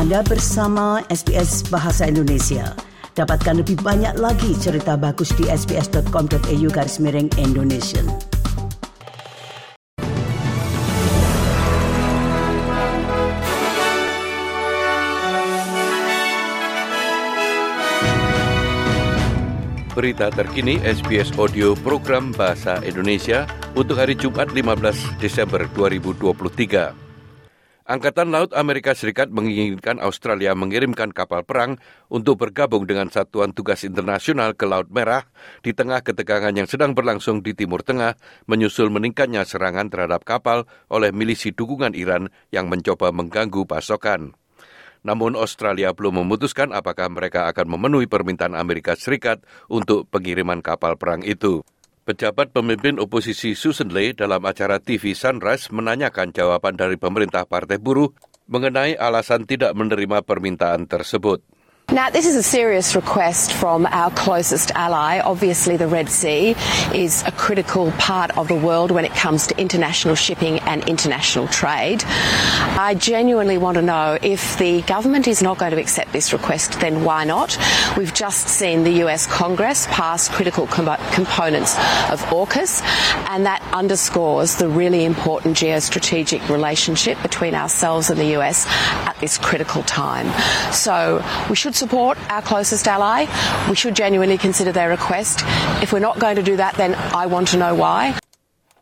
Anda bersama SBS Bahasa Indonesia. Dapatkan lebih banyak lagi cerita bagus di sbs.com.au garis miring Indonesia. Berita terkini SBS Audio Program Bahasa Indonesia untuk hari Jumat 15 Desember 2023. Angkatan Laut Amerika Serikat menginginkan Australia mengirimkan kapal perang untuk bergabung dengan Satuan Tugas Internasional ke Laut Merah di tengah ketegangan yang sedang berlangsung di Timur Tengah menyusul meningkatnya serangan terhadap kapal oleh milisi dukungan Iran yang mencoba mengganggu pasokan. Namun Australia belum memutuskan apakah mereka akan memenuhi permintaan Amerika Serikat untuk pengiriman kapal perang itu. Pejabat pemimpin oposisi Susan Lee dalam acara TV Sunrise menanyakan jawaban dari pemerintah Partai Buruh mengenai alasan tidak menerima permintaan tersebut. Now, this is a serious request from our closest ally. Obviously, the Red Sea is a critical part of the world when it comes to international shipping and international trade. I genuinely want to know if the government is not going to accept this request, then why not? We've just seen the US Congress pass critical com- components of AUKUS, and that underscores the really important geostrategic relationship between ourselves and the US at this critical time. So we should support our closest ally. We should genuinely consider their request. If we're not going to do that, then I want to know why.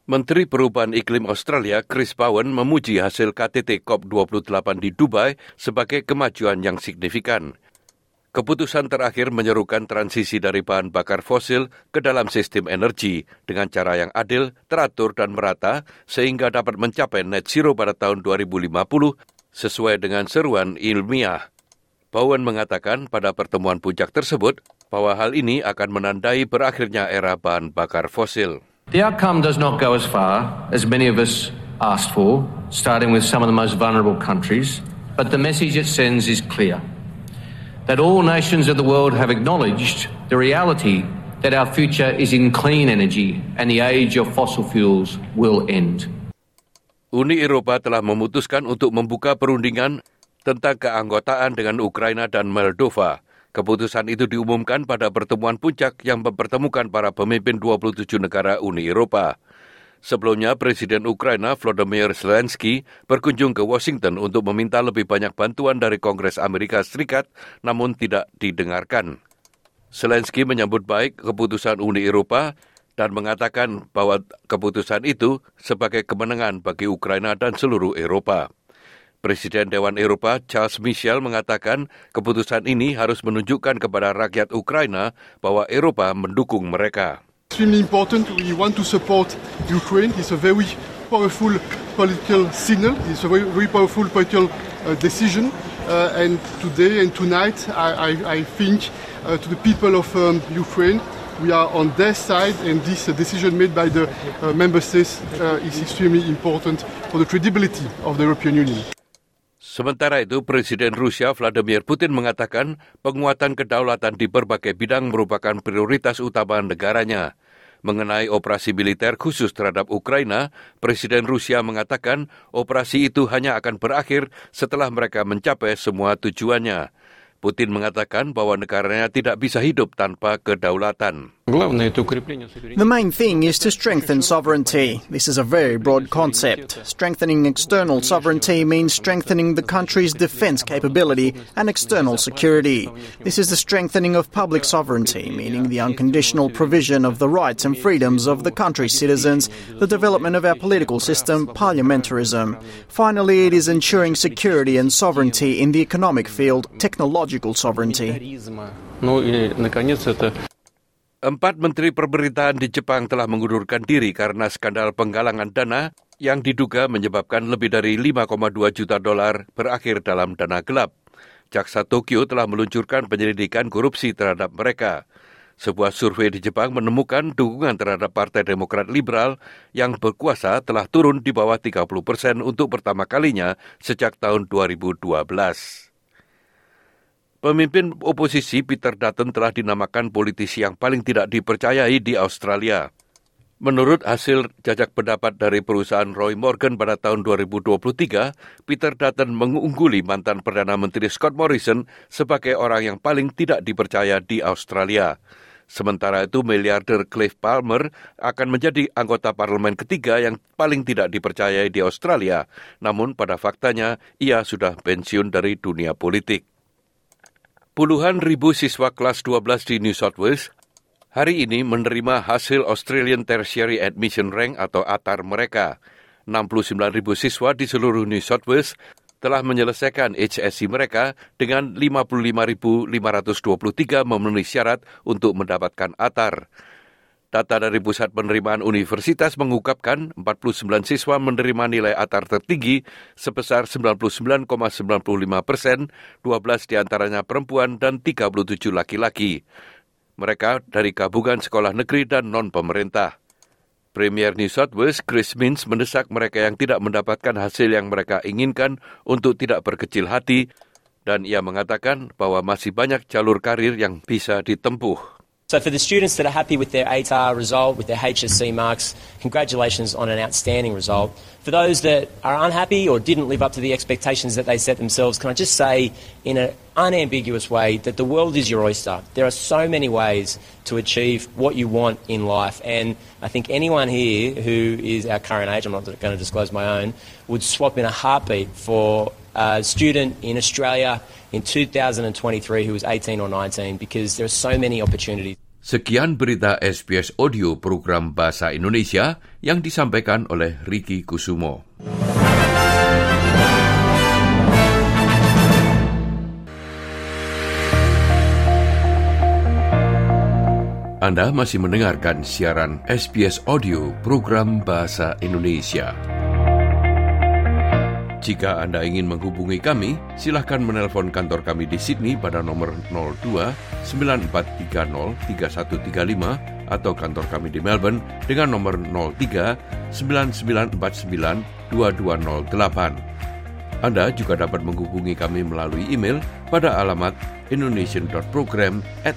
Menteri Perubahan Iklim Australia Chris Bowen memuji hasil KTT COP28 di Dubai sebagai kemajuan yang signifikan. Keputusan terakhir menyerukan transisi dari bahan bakar fosil ke dalam sistem energi dengan cara yang adil, teratur dan merata sehingga dapat mencapai net zero pada tahun 2050 sesuai dengan seruan ilmiah. Bowen mengatakan pada pertemuan puncak tersebut bahwa hal ini akan menandai berakhirnya era bahan bakar fosil. The outcome does not go as far as many of us asked for, starting with some of the most vulnerable countries, but the message it sends is clear that all nations of the world have acknowledged the reality that our future is in clean energy and the age of fossil fuels will end. Uni Eropa telah memutuskan untuk membuka perundingan tentang keanggotaan dengan Ukraina dan Moldova. Keputusan itu diumumkan pada pertemuan puncak yang mempertemukan para pemimpin 27 negara Uni Eropa. Sebelumnya, Presiden Ukraina Volodymyr Zelensky berkunjung ke Washington untuk meminta lebih banyak bantuan dari Kongres Amerika Serikat, namun tidak didengarkan. Zelensky menyambut baik keputusan Uni Eropa dan mengatakan bahwa keputusan itu sebagai kemenangan bagi Ukraina dan seluruh Eropa. Presiden Dewan Eropa Charles Michel mengatakan keputusan ini harus menunjukkan kepada rakyat Ukraina bahwa Eropa mendukung mereka. Extremely important. We want to support Ukraine. It's a very powerful political signal. It's a very, very powerful political uh, decision. Uh, and today and tonight, I, I, I think uh, to the people of um, Ukraine, we are on their side, and this uh, decision made by the uh, member states uh, is extremely important for the credibility of the European Union. Sementara itu, Presiden Rusia Vladimir Putin mengatakan penguatan kedaulatan di berbagai bidang merupakan prioritas utama negaranya. Mengenai operasi militer khusus terhadap Ukraina, Presiden Rusia mengatakan operasi itu hanya akan berakhir setelah mereka mencapai semua tujuannya. Putin mengatakan bahwa negaranya tidak bisa hidup tanpa kedaulatan. The main thing is to strengthen sovereignty. This is a very broad concept. Strengthening external sovereignty means strengthening the country's defense capability and external security. This is the strengthening of public sovereignty, meaning the unconditional provision of the rights and freedoms of the country's citizens, the development of our political system, parliamentarism. Finally, it is ensuring security and sovereignty in the economic field, technological sovereignty. Empat menteri pemerintahan di Jepang telah mengundurkan diri karena skandal penggalangan dana yang diduga menyebabkan lebih dari 5,2 juta dolar berakhir dalam dana gelap. Jaksa Tokyo telah meluncurkan penyelidikan korupsi terhadap mereka. Sebuah survei di Jepang menemukan dukungan terhadap Partai Demokrat Liberal yang berkuasa telah turun di bawah 30 persen untuk pertama kalinya sejak tahun 2012. Pemimpin oposisi Peter Dutton telah dinamakan politisi yang paling tidak dipercayai di Australia. Menurut hasil jajak pendapat dari perusahaan Roy Morgan pada tahun 2023, Peter Dutton mengungguli mantan Perdana Menteri Scott Morrison sebagai orang yang paling tidak dipercaya di Australia. Sementara itu, miliarder Cliff Palmer akan menjadi anggota parlemen ketiga yang paling tidak dipercayai di Australia. Namun pada faktanya, ia sudah pensiun dari dunia politik. Puluhan ribu siswa kelas 12 di New South Wales hari ini menerima hasil Australian Tertiary Admission Rank atau ATAR mereka. 69 ribu siswa di seluruh New South Wales telah menyelesaikan HSC mereka dengan 55.523 memenuhi syarat untuk mendapatkan ATAR. Data dari Pusat Penerimaan Universitas mengungkapkan 49 siswa menerima nilai ATAR tertinggi sebesar 99,95 persen, 12 di antaranya perempuan dan 37 laki-laki. Mereka dari gabungan sekolah negeri dan non-pemerintah. Premier New South Wales Chris Minns mendesak mereka yang tidak mendapatkan hasil yang mereka inginkan untuk tidak berkecil hati dan ia mengatakan bahwa masih banyak jalur karir yang bisa ditempuh. So for the students that are happy with their ATAR result, with their HSC marks, congratulations on an outstanding result. For those that are unhappy or didn't live up to the expectations that they set themselves, can I just say in an unambiguous way that the world is your oyster. There are so many ways to achieve what you want in life. And I think anyone here who is our current age, I'm not going to disclose my own, would swap in a heartbeat for student in Australia in 2023 who was 18 or 19 because there are so many opportunities. Sekian berita SBS Audio program Bahasa Indonesia yang disampaikan oleh Ricky Kusumo. Anda masih mendengarkan siaran SBS Audio program Bahasa Indonesia. Jika Anda ingin menghubungi kami, silahkan menelpon kantor kami di Sydney pada nomor 02 9430 3135 atau kantor kami di Melbourne dengan nomor 03 9949 2208. Anda juga dapat menghubungi kami melalui email pada alamat indonesian.program at.